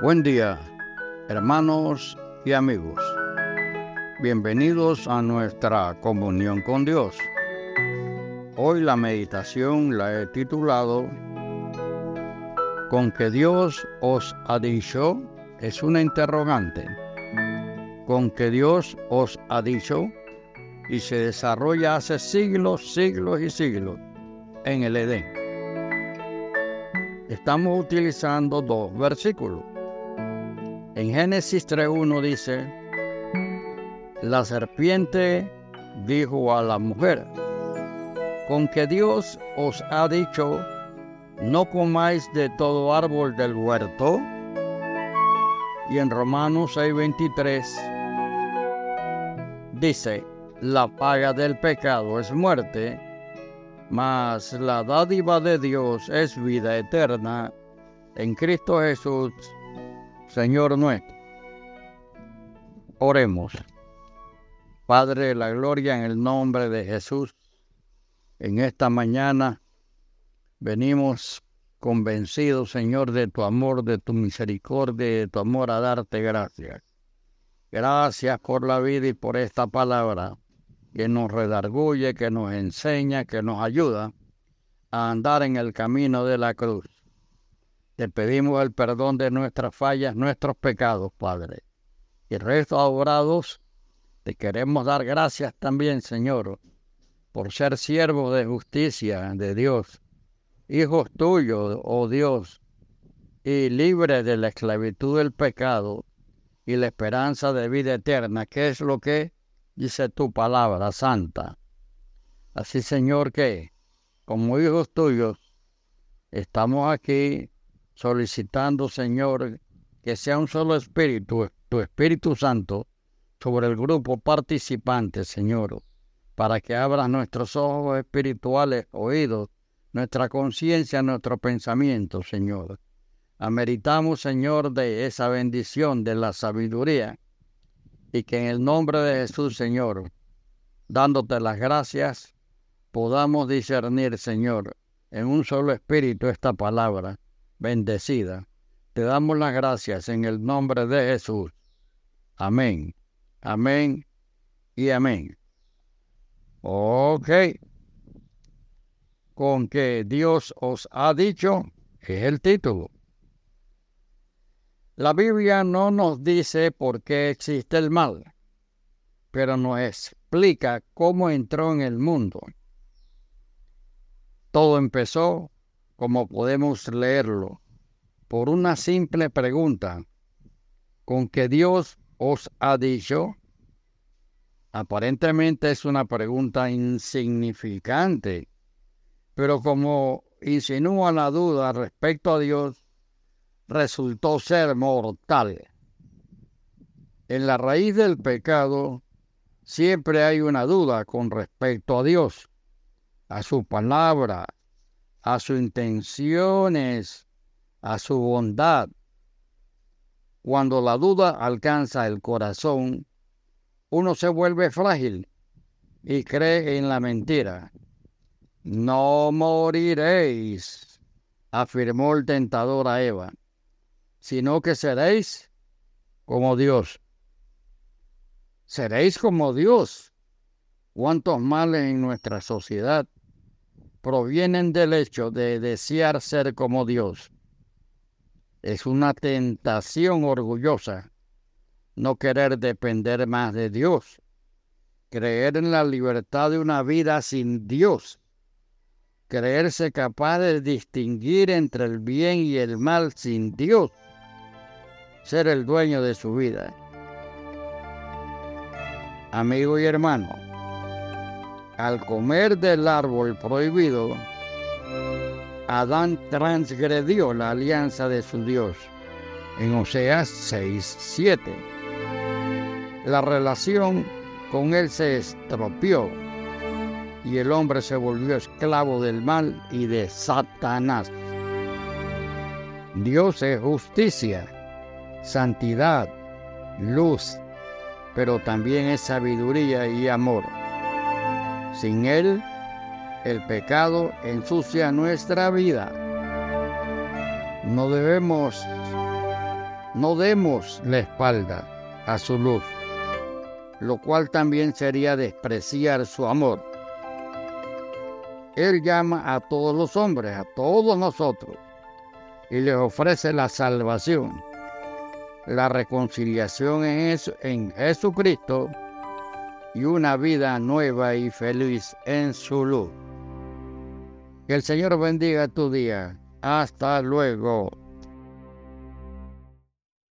Buen día, hermanos y amigos. Bienvenidos a nuestra comunión con Dios. Hoy la meditación la he titulado Con que Dios os ha dicho es una interrogante. Con que Dios os ha dicho y se desarrolla hace siglos, siglos y siglos en el Edén. Estamos utilizando dos versículos. En Génesis 3.1 dice, la serpiente dijo a la mujer, con que Dios os ha dicho, no comáis de todo árbol del huerto. Y en Romanos 6:23 dice, la paga del pecado es muerte, mas la dádiva de Dios es vida eterna en Cristo Jesús, Señor nuestro. Oremos. Padre de la gloria, en el nombre de Jesús, en esta mañana venimos convencidos, Señor, de tu amor, de tu misericordia, de tu amor a darte gracias. Gracias por la vida y por esta palabra que nos redarguye, que nos enseña, que nos ayuda a andar en el camino de la cruz. Te pedimos el perdón de nuestras fallas, nuestros pecados, Padre. Y resto obrados, te queremos dar gracias también, Señor, por ser siervos de justicia de Dios, hijos tuyos, oh Dios, y libres de la esclavitud del pecado y la esperanza de vida eterna, que es lo que dice tu palabra santa. Así, Señor, que como hijos tuyos, estamos aquí solicitando, Señor, que sea un solo espíritu, tu Espíritu Santo, sobre el grupo participante, Señor, para que abras nuestros ojos espirituales, oídos, nuestra conciencia, nuestro pensamiento, Señor. Ameritamos, Señor, de esa bendición, de la sabiduría, y que en el nombre de Jesús, Señor, dándote las gracias, podamos discernir, Señor, en un solo espíritu esta palabra bendecida. Te damos las gracias en el nombre de Jesús. Amén, amén y amén. Ok. Con que Dios os ha dicho es el título. La Biblia no nos dice por qué existe el mal, pero nos explica cómo entró en el mundo. Todo empezó, como podemos leerlo, por una simple pregunta, con que Dios os ha dicho. Aparentemente es una pregunta insignificante, pero como insinúa la duda respecto a Dios, resultó ser mortal. En la raíz del pecado siempre hay una duda con respecto a Dios, a su palabra, a sus intenciones, a su bondad. Cuando la duda alcanza el corazón, uno se vuelve frágil y cree en la mentira. No moriréis, afirmó el tentador a Eva sino que seréis como Dios. Seréis como Dios. ¿Cuántos males en nuestra sociedad provienen del hecho de desear ser como Dios? Es una tentación orgullosa no querer depender más de Dios, creer en la libertad de una vida sin Dios, creerse capaz de distinguir entre el bien y el mal sin Dios ser el dueño de su vida. Amigo y hermano, al comer del árbol prohibido, Adán transgredió la alianza de su Dios en Oseas 6:7. La relación con él se estropeó y el hombre se volvió esclavo del mal y de Satanás. Dios es justicia santidad, luz, pero también es sabiduría y amor. Sin Él, el pecado ensucia nuestra vida. No debemos no demos la espalda a su luz, lo cual también sería despreciar su amor. Él llama a todos los hombres, a todos nosotros, y les ofrece la salvación, la reconciliación en, Jesucristo y una vida nueva y feliz en su luz. Que el Señor bendiga tu día. Hasta luego.